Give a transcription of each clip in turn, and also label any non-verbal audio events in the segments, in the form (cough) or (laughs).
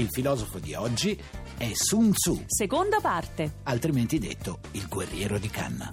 Il filosofo di oggi è Sun Tzu, Seconda parte. altrimenti detto il guerriero di canna.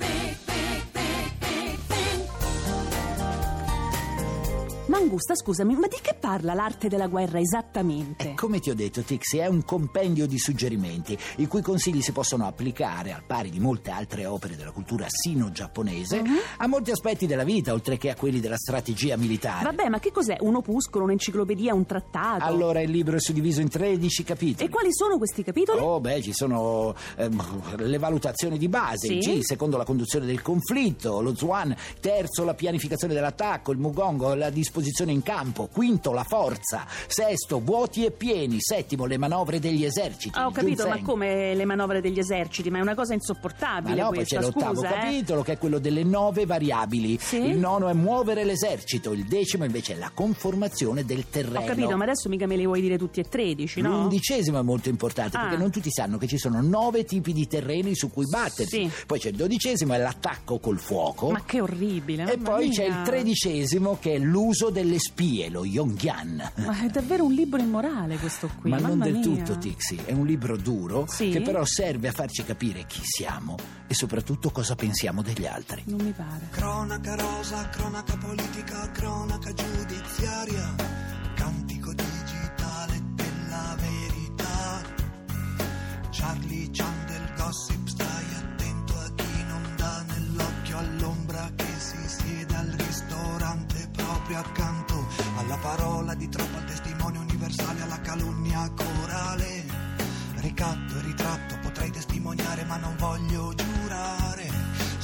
Mangusta, scusami, ma di che parla l'arte della guerra esattamente? E come ti ho detto, Tixi, è un compendio di suggerimenti, i cui consigli si possono applicare, al pari di molte altre opere della cultura sino-giapponese, a molti aspetti della vita, oltre che a quelli della strategia militare. Vabbè, ma che cos'è? Un opuscolo, un'enciclopedia, un trattato? Allora, il libro è suddiviso in 13 capitoli. E quali sono questi capitoli? Oh, beh, ci sono ehm, le valutazioni di base, il Sì. G, secondo la conduzione del conflitto, lo Zuan, terzo la pianificazione dell'attacco, il Mugongo, la disposizione in campo, quinto la forza, sesto vuoti e pieni, settimo le manovre degli eserciti. Ah, ho capito, ma Ginseng. come le manovre degli eserciti? Ma è una cosa Ma insopportabile no, poi questa, c'è l'ottavo scusa, eh. capitolo che è quello delle nove variabili. Sì? Il nono è muovere l'esercito, il decimo invece è la conformazione del terreno. Ho capito, ma adesso mica me li vuoi dire tutti e tredici, no? L'undicesimo è molto importante Ah. perché non tutti sanno che ci sono nove tipi di terreni su cui battersi. Sì. Poi c'è il dodicesimo, è l'attacco col fuoco. Ma che orribile. e poi mia. c'è il tredicesimo che è l'uso delle spie, lo Yongyan. Ma è davvero un libro immorale questo qui. Ma non del mia. tutto, Tixi. È un libro duro Sì? che però serve a farci capire chi siamo e soprattutto cosa pensiamo degli altri. Non mi pare. Cronaca rosa, cronaca politica, cronaca giudiziaria, proprio accanto alla parola di troppo, al testimone universale, alla calunnia corale. Ricatto e ritratto potrei testimoniare ma non voglio giurare.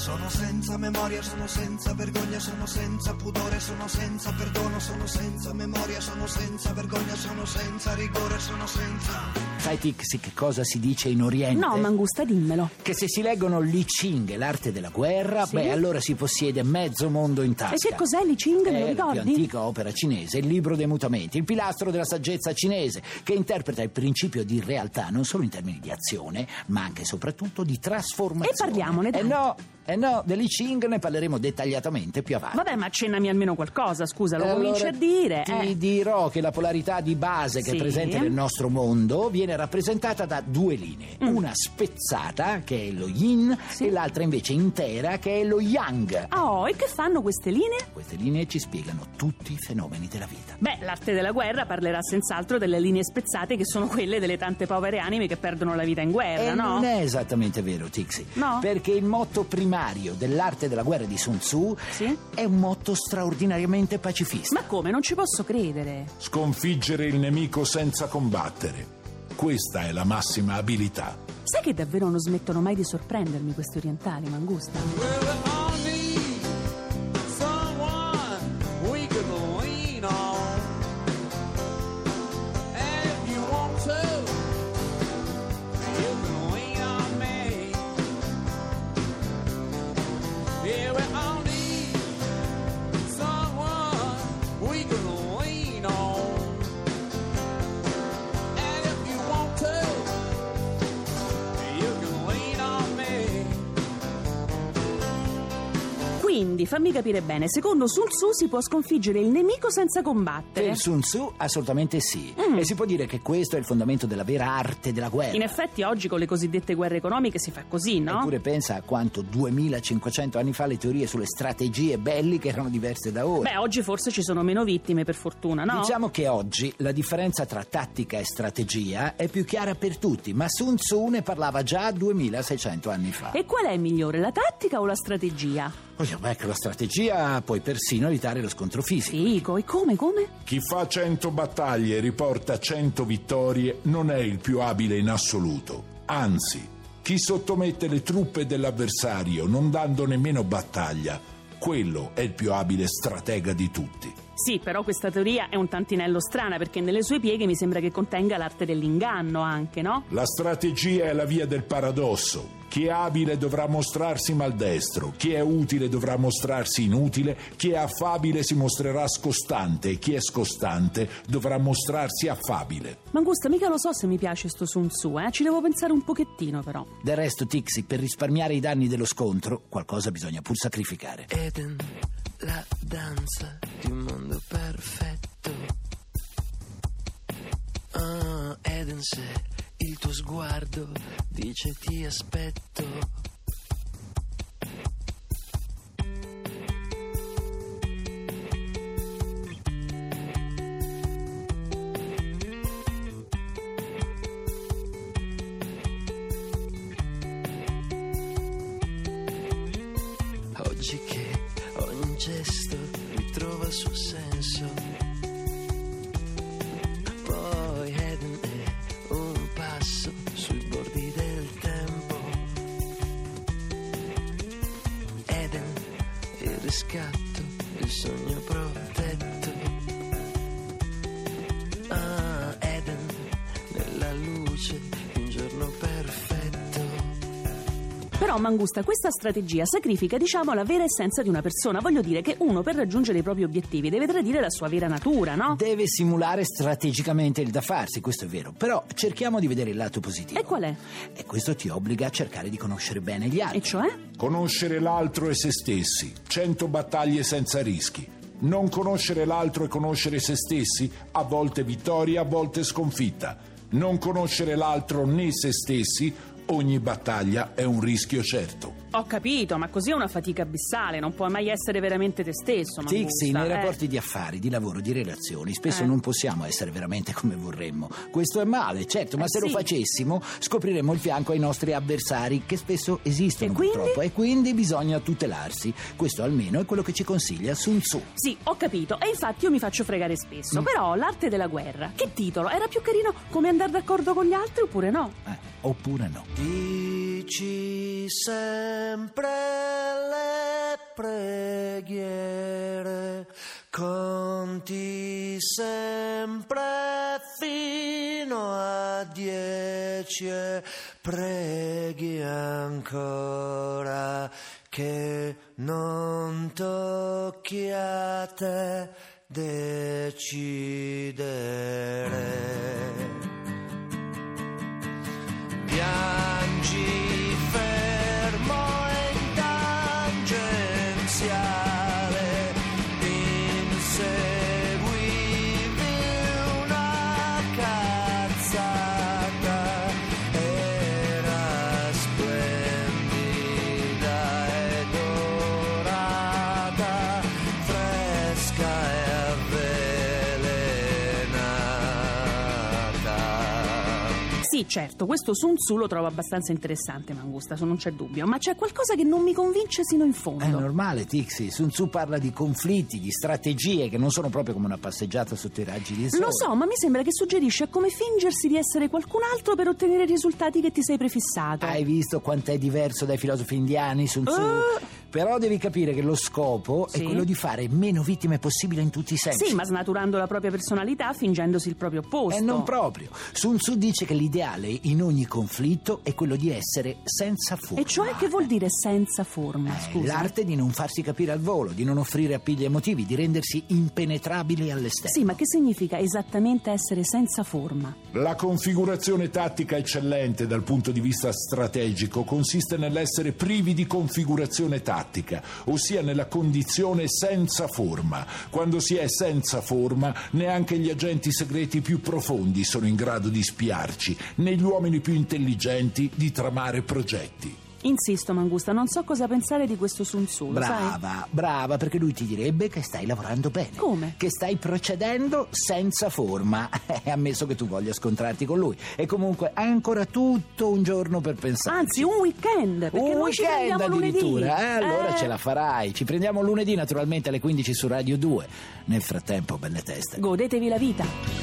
Sono senza memoria, sono senza vergogna, sono senza pudore, sono senza perdono, sono senza memoria, sono senza vergogna, sono senza rigore, sono senza... Sai, Tixi, che cosa si dice in Oriente? No, Mangusta, dimmelo. Che se si leggono Li Ching, l'arte della guerra, Sì? beh, allora si possiede mezzo mondo in tasca. E che cos'è Li Ching, me lo È la più ricordi? antica opera cinese, il libro dei mutamenti, il pilastro della saggezza cinese, che interpreta il principio di realtà non solo in termini di azione, ma anche e soprattutto di trasformazione. E parliamone, dai. Eh no, eh no, dell'I Ching ne parleremo dettagliatamente più avanti. Vabbè, ma accennami almeno qualcosa, scusa, lo E cominci allora a dire. Ti eh. dirò che la polarità di base che Sì. è presente nel nostro mondo viene rappresentata da due linee. Mm. Una spezzata, che è lo yin, Sì. e l'altra invece intera, che è lo yang. Oh, e che fanno queste linee? Queste linee ci spiegano tutti i fenomeni della vita. Beh, l'arte della guerra parlerà senz'altro delle linee spezzate che sono quelle delle tante povere anime che perdono la vita in guerra, E no? non è esattamente vero, Tixi. No? Perché il motto primario dell'arte della guerra di Sun Tzu Sì? è un motto straordinariamente pacifista. Ma come? Non ci posso credere. Sconfiggere il nemico senza combattere. Questa è la massima abilità. Sai che davvero non smettono mai di sorprendermi questi orientali, Mangusta? Quindi, fammi capire bene, secondo Sun Tzu si può sconfiggere il nemico senza combattere? Per Sun Tzu assolutamente sì. Mm. E si può dire che questo è il fondamento della vera arte della guerra. In effetti oggi con le cosiddette guerre economiche si fa così, no? Eppure pensa a quanto 2500 anni fa le teorie sulle strategie belliche erano diverse da ora. Beh, oggi forse ci sono meno vittime, per fortuna, no? Diciamo che oggi la differenza tra tattica e strategia è più chiara per tutti, ma Sun Tzu ne parlava già 2600 anni fa. E qual è migliore, la tattica o la strategia? Oh, beh, con la strategia puoi persino evitare lo scontro fisico. Fico, e come, come? Chi fa 100 battaglie e riporta 100 vittorie non è il più abile in assoluto. Anzi, chi sottomette le truppe dell'avversario non dando nemmeno battaglia, quello è il più abile stratega di tutti. Sì, però questa teoria è un tantinello strana perché nelle sue pieghe mi sembra che contenga l'arte dell'inganno anche, no? La strategia è la via del paradosso. Chi è abile dovrà mostrarsi maldestro, chi è utile dovrà mostrarsi inutile, chi è affabile si mostrerà scostante e chi è scostante dovrà mostrarsi affabile. Mangusta, mica lo so se mi piace sto Sun Tzu, eh? Ci devo pensare un pochettino però. Del resto, Tixi, per risparmiare i danni dello scontro, qualcosa bisogna pur sacrificare. Eden, la danza di un mondo perfetto. Ah, Eden, se il tuo sguardo dice ti aspetto. Il Però, Mangusta, questa strategia sacrifica, diciamo, la vera essenza di una persona. Voglio dire che uno, per raggiungere i propri obiettivi, deve tradire la sua vera natura, no? Deve simulare strategicamente il da farsi, questo è vero. Però cerchiamo di vedere il lato positivo. E qual è? E questo ti obbliga a cercare di conoscere bene gli altri. E cioè? Conoscere l'altro e se stessi, cento battaglie senza rischi. Non conoscere l'altro e conoscere se stessi, a volte vittoria, a volte sconfitta. Non conoscere l'altro né se stessi, ogni battaglia è un rischio certo. Ho capito, ma così è una fatica abissale, non puoi mai essere veramente te stesso. Mangusta, Tixi, nei eh. rapporti di affari, di lavoro, di relazioni, spesso Eh. non possiamo essere veramente come vorremmo. Questo è male, certo, ma Eh se lo sì. facessimo scopriremmo il fianco ai nostri avversari, che spesso esistono E quindi? purtroppo, e quindi bisogna tutelarsi. Questo almeno è quello che ci consiglia Sun Tzu. Sì, ho capito, e infatti io mi faccio fregare spesso. Mm. Però l'arte della guerra, che titolo? Era più carino come andare d'accordo con gli altri oppure no? Eh, oppure no. Dici sempre le preghiere, conti sempre fino a dieci e preghi ancora che non tocchi a te decidere. Sì, certo, questo Sun Tzu lo trovo abbastanza interessante, Mangusta, non c'è dubbio, ma c'è qualcosa che non mi convince sino in fondo. È normale, Tixi. Sun Tzu parla di conflitti, di strategie che non sono proprio come una passeggiata sotto i raggi di sole. Lo so, ma mi sembra che suggerisce come fingersi di essere qualcun altro per ottenere i risultati che ti sei prefissato. Hai visto quanto è diverso dai filosofi indiani, Sun Tzu? Eh. Però devi capire che lo scopo Sì. è quello di fare meno vittime possibile in tutti i sensi. Sì, ma snaturando la propria personalità, fingendosi il proprio opposto. E non proprio. Sun Tzu dice che l'ideale in ogni conflitto è quello di essere senza forma. E cioè che vuol dire senza forma, Eh, scusa? L'arte di non farsi capire al volo, di non offrire appigli emotivi, di rendersi impenetrabili all'esterno. Sì, ma che significa esattamente essere senza forma? La configurazione tattica eccellente dal punto di vista strategico consiste nell'essere privi di configurazione tattica, ossia nella condizione senza forma. Quando si è senza forma, neanche gli agenti segreti più profondi sono in grado di spiarci, né gli uomini più intelligenti di tramare progetti. Insisto, Mangusta, non so cosa pensare di questo Sun Tzu, lo sai? Brava, brava, perché lui ti direbbe che stai lavorando bene. Come? Che stai procedendo senza forma. (laughs) È ammesso che tu voglia scontrarti con lui. E comunque hai ancora tutto un giorno per pensare. Anzi, un weekend, perché un noi ci weekend prendiamo lunedì. addirittura. Eh, allora Eh. ce la farai. Ci prendiamo lunedì, naturalmente, alle 15 su Radio 2. Nel frattempo, belle teste. Godetevi la vita.